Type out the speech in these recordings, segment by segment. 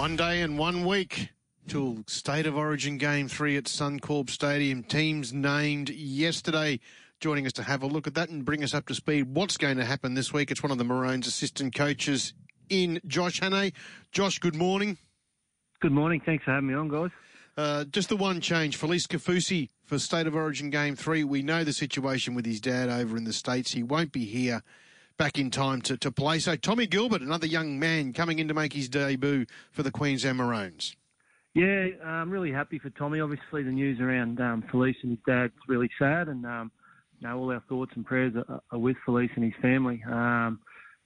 One day and one week till State of Origin Game 3 at Suncorp Stadium. Teams named yesterday. Joining us to have a look at that and bring us up to speed what's going to happen this week. It's one of the Maroons assistant coaches in Josh Hannay. Josh, good morning. Good morning. Thanks for having me on, guys. Uh, just the one change. Felise Kaufusi for State of Origin Game 3. We know the situation with his dad over in the States. He won't be here back in time to, to play. So Tommy Gilbert, another young man coming in to make his debut for the Queensland Maroons. Yeah, I'm really happy for Tommy. Obviously, the news around um, Felise and his dad's really sad, and um, you know all our thoughts and prayers are, are with Felise and his family. Um,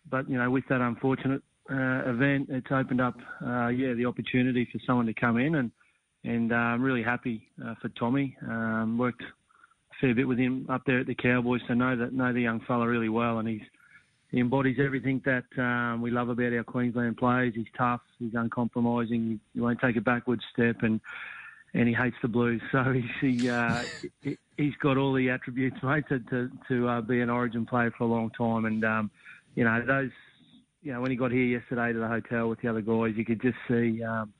but you know, with that unfortunate uh, event, it's opened up, uh, yeah, the opportunity for someone to come in, and and uh, I'm really happy uh, for Tommy. Um, worked a fair bit with him up there at the Cowboys, so know that know the young fella really well, and he's he embodies everything that um, we love about our Queensland players. He's tough, he's uncompromising, he, won't take a backward step, and and he hates the Blues. So he's he, uh, has got all the attributes, mate, to to, to uh, be an Origin player for a long time. And um, you know those, you know, when he got here yesterday to the hotel with the other guys, you could just see. Um,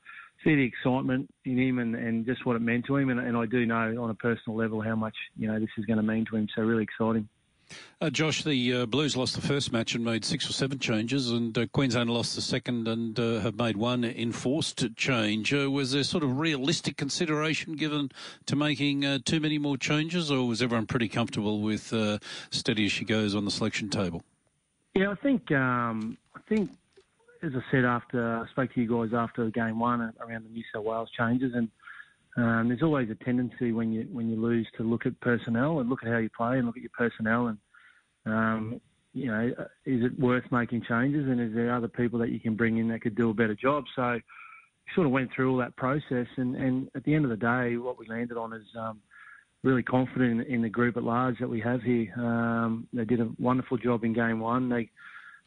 see the excitement in him and, and just what it meant to him and, and I do know on a personal level how much you know this is going to mean to him so really exciting. Uh, Josh, the uh, Blues lost the first match and made six or seven changes, and uh, Queensland lost the second and uh, have made one enforced change. Uh, was there sort of realistic consideration given to making uh, too many more changes, or was everyone pretty comfortable with steady as she goes on the selection table? Yeah, I think um, I think as I said after I spoke to you guys after game one around the New South Wales changes and. Um, there's always a tendency when you when you lose to look at personnel and look at how you play and look at your personnel and um, you know is it worth making changes and is there other people that you can bring in that could do a better job? So sort of went through all that process and, and at the end of the day, what we landed on is um, really confident in, in, the group at large that we have here. Um, they did a wonderful job in game one. They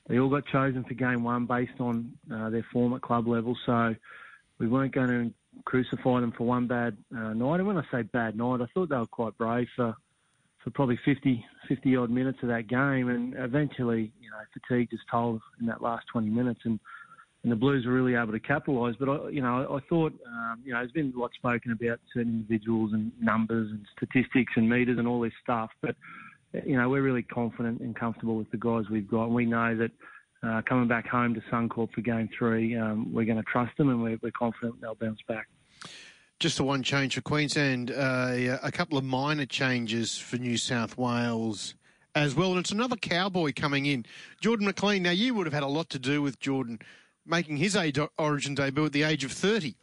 they all got chosen for game one based on uh, their form at club level. So we weren't going to crucify them for one bad uh, night. And when I say bad night, I thought they were quite brave for for probably 50, 50 odd minutes of that game. And eventually, you know, fatigue just told in that last 20 minutes. And and the Blues were really able to capitalise. But I, you know, I thought, um, you know, there's been a lot spoken about certain individuals and numbers and statistics and meters and all this stuff. But you know, we're really confident and comfortable with the guys we've got. And we know that uh, coming back home to Suncorp for game three, um, we're going to trust them and we're, we're, confident they'll bounce back. Just a one change for Queensland, uh, a couple of minor changes for New South Wales as well. And it's another cowboy coming in, Jordan McLean. Now, you would have had a lot to do with Jordan making his age origin debut at the age of 30.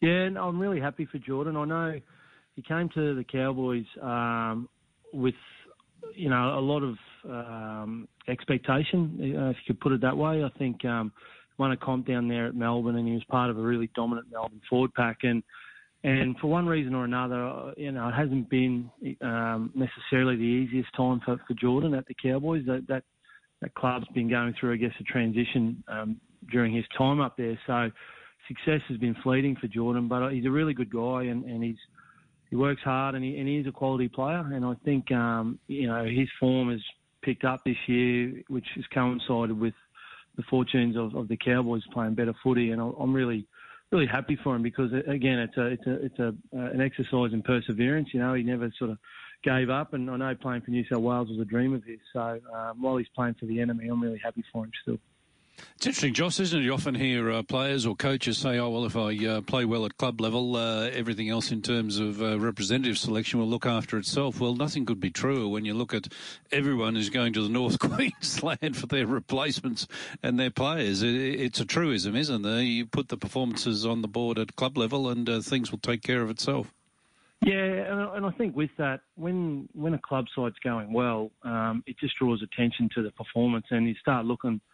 Yeah, and I'm really happy for Jordan. I know he came to the Cowboys um, with, you know, a lot of um, expectation, uh, if you could put it that way. I think um, won a comp down there at Melbourne, and he was part of a really dominant Melbourne forward pack. And and for one reason or another, uh, you know, it hasn't been um, necessarily the easiest time for, for Jordan at the Cowboys. That that that club's been going through, I guess, a transition um, during his time up there. So success has been fleeting for Jordan, but uh, he's a really good guy, and, and he's he works hard, and he and he is a quality player. And I think um, you know his form has picked up this year, which has coincided with the fortunes of, of the Cowboys playing better footy, and I'm really really happy for him because again, it's a it's a it's a uh, an exercise in perseverance. You know, he never sort of gave up, and I know playing for New South Wales was a dream of his. So um, while he's playing for the enemy, I'm really happy for him still. It's interesting, Josh, isn't it? You often hear uh, players or coaches say, oh, well, if I uh, play well at club level, uh, everything else in terms of uh, representative selection will look after itself. Well, nothing could be truer when you look at everyone who's going to the North Queensland for their replacements and their players. It, it's a truism, isn't there? You put the performances on the board at club level and uh, things will take care of itself. Yeah, and I think with that, when when a club side's going well, um, it just draws attention to the performance, and you start looking –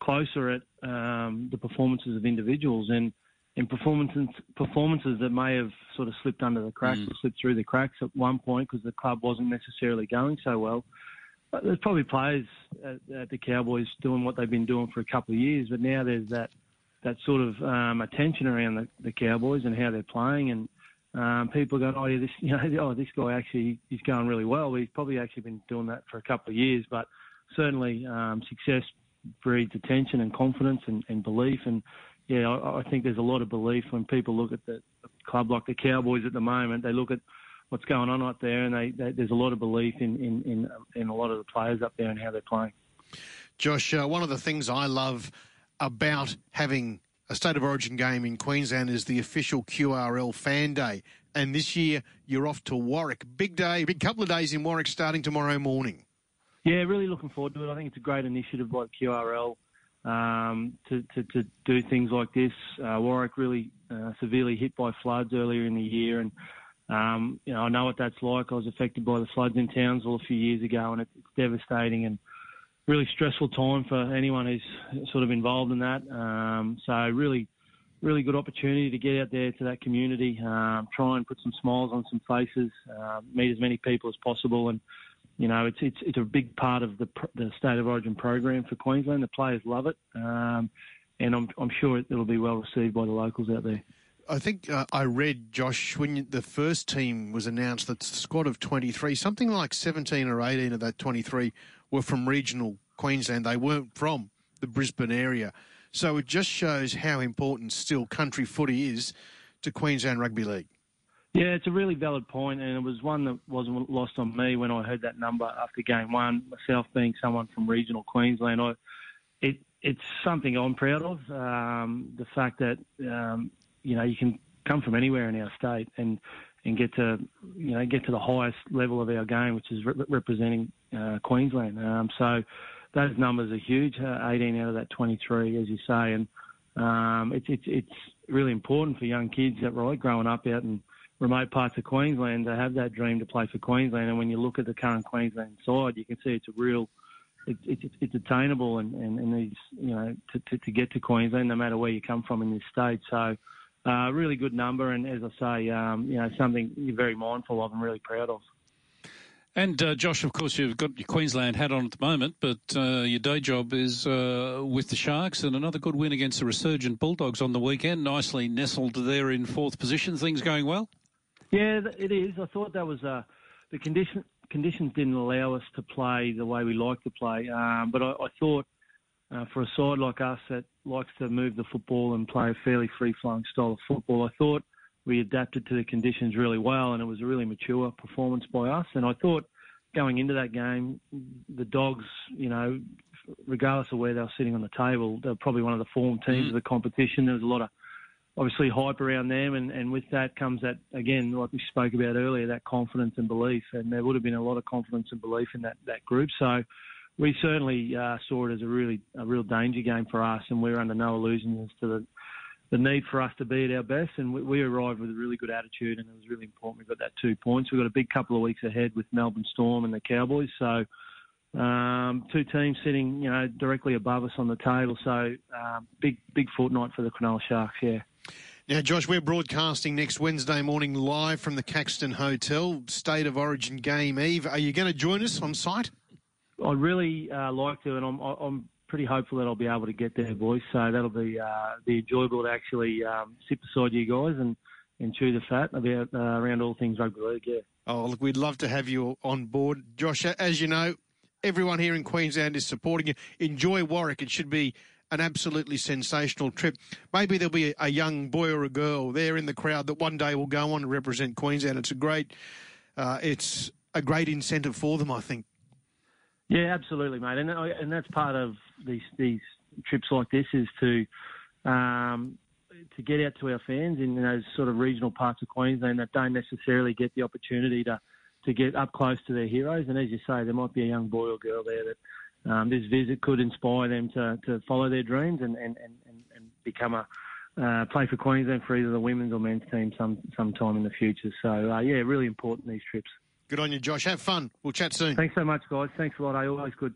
closer at um, the performances of individuals and and performances performances that may have sort of slipped under the cracks mm. or slipped through the cracks at one point because the club wasn't necessarily going so well. But there's probably players at, at, the Cowboys doing what they've been doing for a couple of years, but now there's that that sort of um, attention around the, the, Cowboys and how they're playing, and um, people are going, oh yeah, this you know, oh this guy actually he's going really well. He's probably actually been doing that for a couple of years, but certainly um, success breeds attention and confidence and, and belief. And yeah, I, I think there's a lot of belief when people look at the club like the Cowboys at the moment. They look at what's going on out there, and they, they, there's a lot of belief in, in, in, in, a lot of the players up there and how they're playing. Josh, uh, one of the things I love about having a State of Origin game in Queensland is the official QRL Fan Day. And this year, you're off to Warwick. Big day, big couple of days in Warwick starting tomorrow morning. Yeah, really looking forward to it. I think it's a great initiative by QRL um, to, to, to, do things like this. Uh, Warwick really uh, severely hit by floods earlier in the year, and um, you know I know what that's like. I was affected by the floods in Townsville a few years ago, and it's devastating and really stressful time for anyone who's sort of involved in that. Um, so really, really good opportunity to get out there to that community, um, try and put some smiles on some faces, uh, meet as many people as possible, and you know it's it's it's a big part of the the state of origin program for Queensland. The players love it, um, and I'm I'm sure it'll be well received by the locals out there. I think uh, I read, Josh, when the first team was announced, that squad of 23, something like 17 or 18 of that 23 were from regional Queensland. They weren't from the Brisbane area. So it just shows how important still country footy is to Queensland Rugby League. Yeah, it's a really valid point, and it was one that wasn't lost on me when I heard that number after game one. Myself being someone from regional Queensland, I, it it's something I'm proud of. Um, the fact that um, you know you can come from anywhere in our state and and get to you know get to the highest level of our game, which is re- representing uh, Queensland. Um, so those numbers are huge. Uh, 18 out of that 23, as you say, and um, it's it's it's really important for young kids that right growing up out in remote parts of Queensland to have that dream to play for Queensland. And when you look at the current Queensland side, you can see it's a real it's it's, it's attainable and, and, and these you know to, to, to get to Queensland no matter where you come from in this state. So. Uh, really good number, and as I say, um, you know, something you're very mindful of and really proud of. And uh, Josh, of course, you've got your Queensland hat on at the moment, but uh, your day job is uh, with the Sharks, and another good win against the resurgent Bulldogs on the weekend. Nicely nestled there in fourth position. Things going well. Yeah, it is. I thought that was uh, the condition. Conditions didn't allow us to play the way we like to play, um, but I, I thought uh, for a side like us that likes to move the football and play a fairly free-flowing style of football, I thought we adapted to the conditions really well, and it was a really mature performance by us. And I thought going into that game, the Dogs, you know, regardless of where they were sitting on the table, they're probably one of the form teams mm-hmm. of the competition. There was a lot of obviously hype around them, and, and with that comes that again, like we spoke about earlier, that confidence and belief. And there would have been a lot of confidence and belief in that that group. So we certainly uh, saw it as a really a real danger game for us, and we were under no illusions as to the the need for us to be at our best, and we, we, arrived with a really good attitude, and it was really important we got that two points. We've got a big couple of weeks ahead with Melbourne Storm and the Cowboys, so um, two teams sitting, you know, directly above us on the table. So um, big, big fortnight for the Cronulla Sharks, yeah. Now, Josh, we're broadcasting next Wednesday morning live from the Caxton Hotel, State of Origin Game Eve. Are you going to join us on site? I'd really uh, like to, and I'm, I'm pretty hopeful that I'll be able to get there, boys. So that'll be uh, be enjoyable to actually um, sit beside you guys and, and chew the fat about uh, around all things rugby league. Yeah. Oh, look, we'd love to have you on board, Josh. As you know, everyone here in Queensland is supporting you. Enjoy Warwick. It should be an absolutely sensational trip. Maybe there'll be a, young boy or a girl there in the crowd that one day will go on to represent Queensland. It's a great, uh, it's a great incentive for them, I think. Yeah, absolutely, mate, and and that's part of these these trips like this is to um, to get out to our fans in those sort of regional parts of Queensland that don't necessarily get the opportunity to to get up close to their heroes. And as you say, there might be a young boy or girl there that um, this visit could inspire them to, to follow their dreams and, and, and, and become a uh, play for Queensland for either the women's or men's team some sometime in the future. So uh, yeah, really important these trips. Good on you, Josh. Have fun. We'll chat soon. Thanks so much, guys. Thanks a lot. I always good.